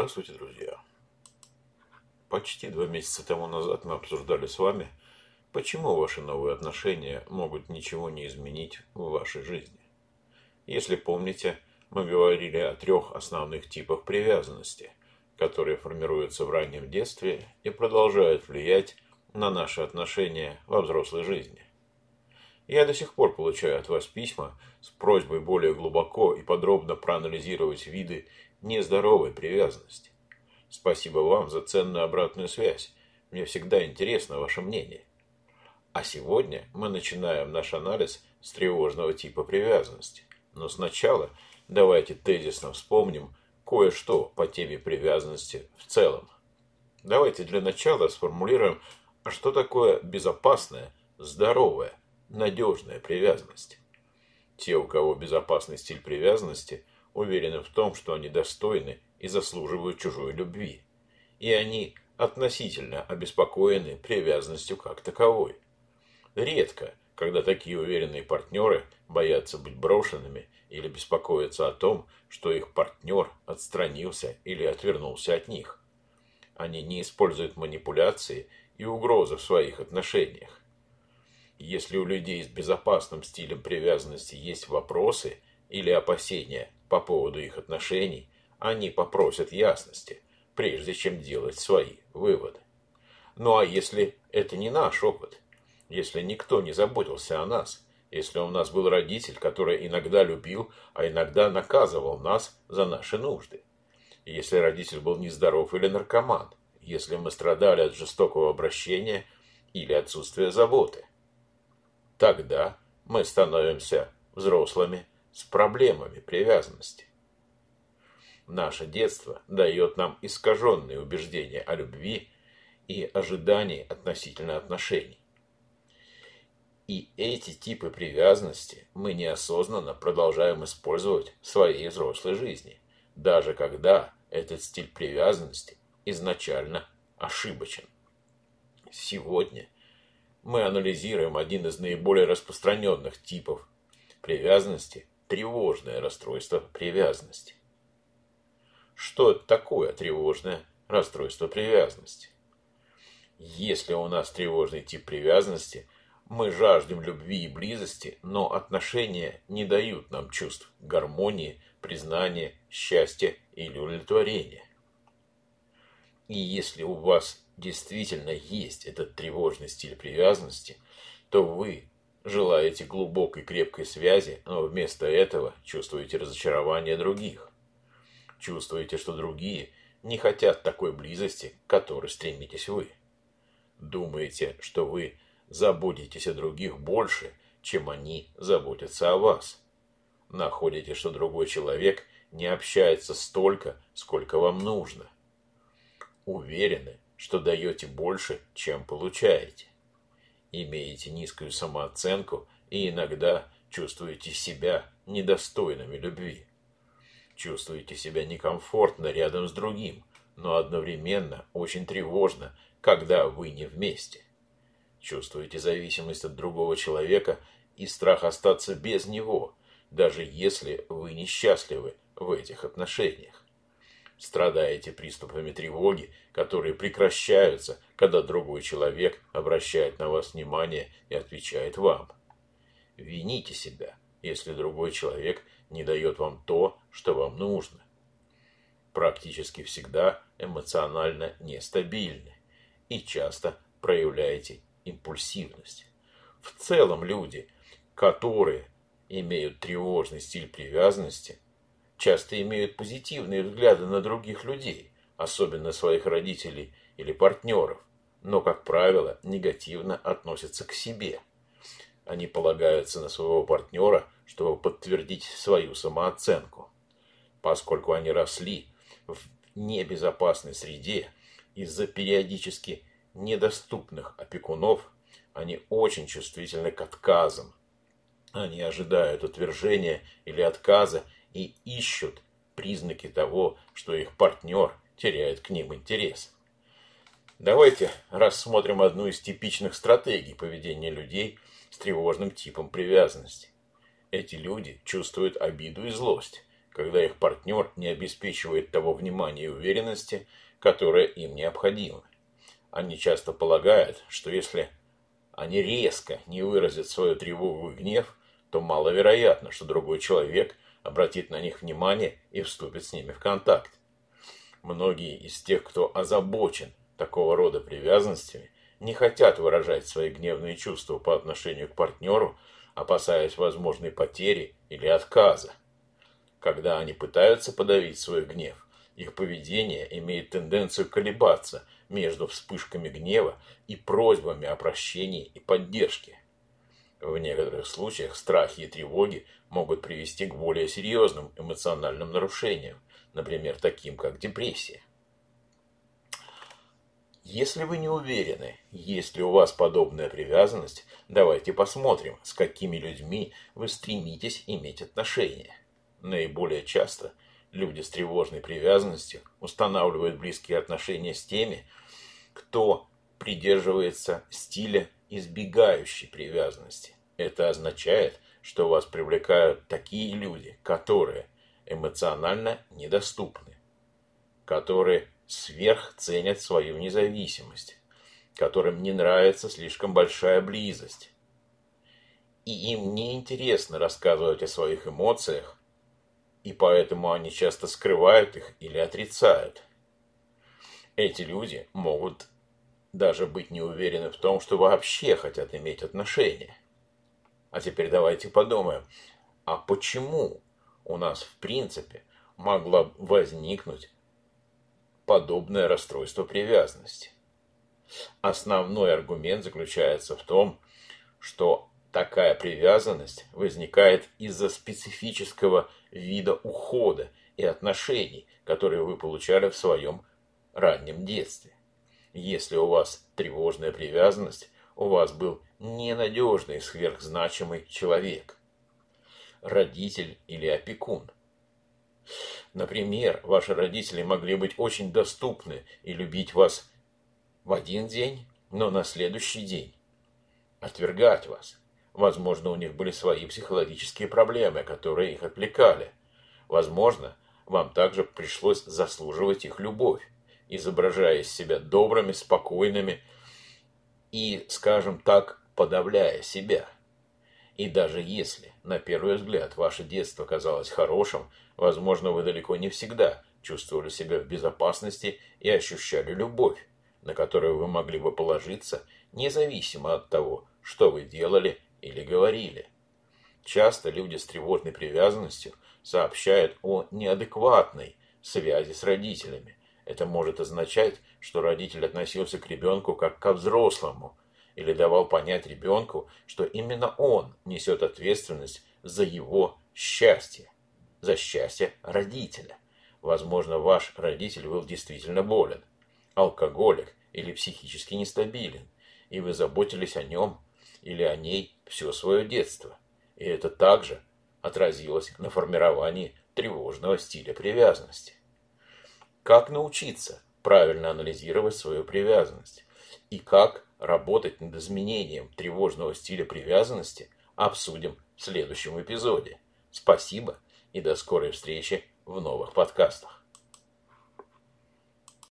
Здравствуйте, друзья! Почти два месяца тому назад мы обсуждали с вами, почему ваши новые отношения могут ничего не изменить в вашей жизни. Если помните, мы говорили о трех основных типах привязанности, которые формируются в раннем детстве и продолжают влиять на наши отношения во взрослой жизни. Я до сих пор получаю от вас письма с просьбой более глубоко и подробно проанализировать виды нездоровой привязанности. Спасибо вам за ценную обратную связь. Мне всегда интересно ваше мнение. А сегодня мы начинаем наш анализ с тревожного типа привязанности. Но сначала давайте тезисно вспомним кое-что по теме привязанности в целом. Давайте для начала сформулируем, а что такое безопасная, здоровая, надежная привязанность. Те, у кого безопасный стиль привязанности, уверены в том, что они достойны и заслуживают чужой любви. И они относительно обеспокоены привязанностью как таковой. Редко, когда такие уверенные партнеры боятся быть брошенными или беспокоятся о том, что их партнер отстранился или отвернулся от них. Они не используют манипуляции и угрозы в своих отношениях. Если у людей с безопасным стилем привязанности есть вопросы или опасения по поводу их отношений, они попросят ясности, прежде чем делать свои выводы. Ну а если это не наш опыт, если никто не заботился о нас, если у нас был родитель, который иногда любил, а иногда наказывал нас за наши нужды, если родитель был нездоров или наркоман, если мы страдали от жестокого обращения или отсутствия заботы, тогда мы становимся взрослыми с проблемами привязанности. Наше детство дает нам искаженные убеждения о любви и ожидании относительно отношений. И эти типы привязанности мы неосознанно продолжаем использовать в своей взрослой жизни, даже когда этот стиль привязанности изначально ошибочен. Сегодня мы анализируем один из наиболее распространенных типов привязанности тревожное расстройство привязанности. Что такое тревожное расстройство привязанности? Если у нас тревожный тип привязанности, мы жаждем любви и близости, но отношения не дают нам чувств гармонии, признания, счастья или удовлетворения. И если у вас действительно есть этот тревожный стиль привязанности, то вы желаете глубокой крепкой связи, но вместо этого чувствуете разочарование других. Чувствуете, что другие не хотят такой близости, к которой стремитесь вы. Думаете, что вы заботитесь о других больше, чем они заботятся о вас. Находите, что другой человек не общается столько, сколько вам нужно. Уверены, что даете больше, чем получаете имеете низкую самооценку и иногда чувствуете себя недостойными любви. Чувствуете себя некомфортно рядом с другим, но одновременно очень тревожно, когда вы не вместе. Чувствуете зависимость от другого человека и страх остаться без него, даже если вы несчастливы в этих отношениях страдаете приступами тревоги, которые прекращаются, когда другой человек обращает на вас внимание и отвечает вам. Вините себя, если другой человек не дает вам то, что вам нужно. Практически всегда эмоционально нестабильны и часто проявляете импульсивность. В целом люди, которые имеют тревожный стиль привязанности – часто имеют позитивные взгляды на других людей, особенно своих родителей или партнеров, но, как правило, негативно относятся к себе. Они полагаются на своего партнера, чтобы подтвердить свою самооценку. Поскольку они росли в небезопасной среде из-за периодически недоступных опекунов, они очень чувствительны к отказам. Они ожидают утверждения или отказа и ищут признаки того, что их партнер теряет к ним интерес. Давайте рассмотрим одну из типичных стратегий поведения людей с тревожным типом привязанности. Эти люди чувствуют обиду и злость, когда их партнер не обеспечивает того внимания и уверенности, которое им необходимо. Они часто полагают, что если они резко не выразят свою тревогу и гнев, то маловероятно, что другой человек обратит на них внимание и вступит с ними в контакт. Многие из тех, кто озабочен такого рода привязанностями, не хотят выражать свои гневные чувства по отношению к партнеру, опасаясь возможной потери или отказа. Когда они пытаются подавить свой гнев, их поведение имеет тенденцию колебаться между вспышками гнева и просьбами о прощении и поддержке. В некоторых случаях страхи и тревоги могут привести к более серьезным эмоциональным нарушениям, например, таким как депрессия. Если вы не уверены, есть ли у вас подобная привязанность, давайте посмотрим, с какими людьми вы стремитесь иметь отношения. Наиболее часто люди с тревожной привязанностью устанавливают близкие отношения с теми, кто придерживается стиля избегающей привязанности. Это означает, что вас привлекают такие люди, которые эмоционально недоступны, которые сверхценят свою независимость, которым не нравится слишком большая близость. И им не интересно рассказывать о своих эмоциях, и поэтому они часто скрывают их или отрицают. Эти люди могут даже быть не уверены в том, что вообще хотят иметь отношения. А теперь давайте подумаем, а почему у нас в принципе могло возникнуть подобное расстройство привязанности. Основной аргумент заключается в том, что такая привязанность возникает из-за специфического вида ухода и отношений, которые вы получали в своем раннем детстве. Если у вас тревожная привязанность, у вас был ненадежный сверхзначимый человек, родитель или опекун – Например, ваши родители могли быть очень доступны и любить вас в один день, но на следующий день отвергать вас. Возможно, у них были свои психологические проблемы, которые их отвлекали. Возможно, вам также пришлось заслуживать их любовь, изображая из себя добрыми, спокойными и, скажем так, подавляя себя. И даже если, на первый взгляд, ваше детство казалось хорошим, возможно, вы далеко не всегда чувствовали себя в безопасности и ощущали любовь, на которую вы могли бы положиться, независимо от того, что вы делали или говорили. Часто люди с тревожной привязанностью сообщают о неадекватной связи с родителями. Это может означать, что родитель относился к ребенку как ко взрослому, или давал понять ребенку, что именно он несет ответственность за его счастье, за счастье родителя. Возможно, ваш родитель был действительно болен, алкоголик или психически нестабилен, и вы заботились о нем или о ней все свое детство. И это также отразилось на формировании тревожного стиля привязанности. Как научиться правильно анализировать свою привязанность? И как работать над изменением тревожного стиля привязанности обсудим в следующем эпизоде. Спасибо и до скорой встречи в новых подкастах.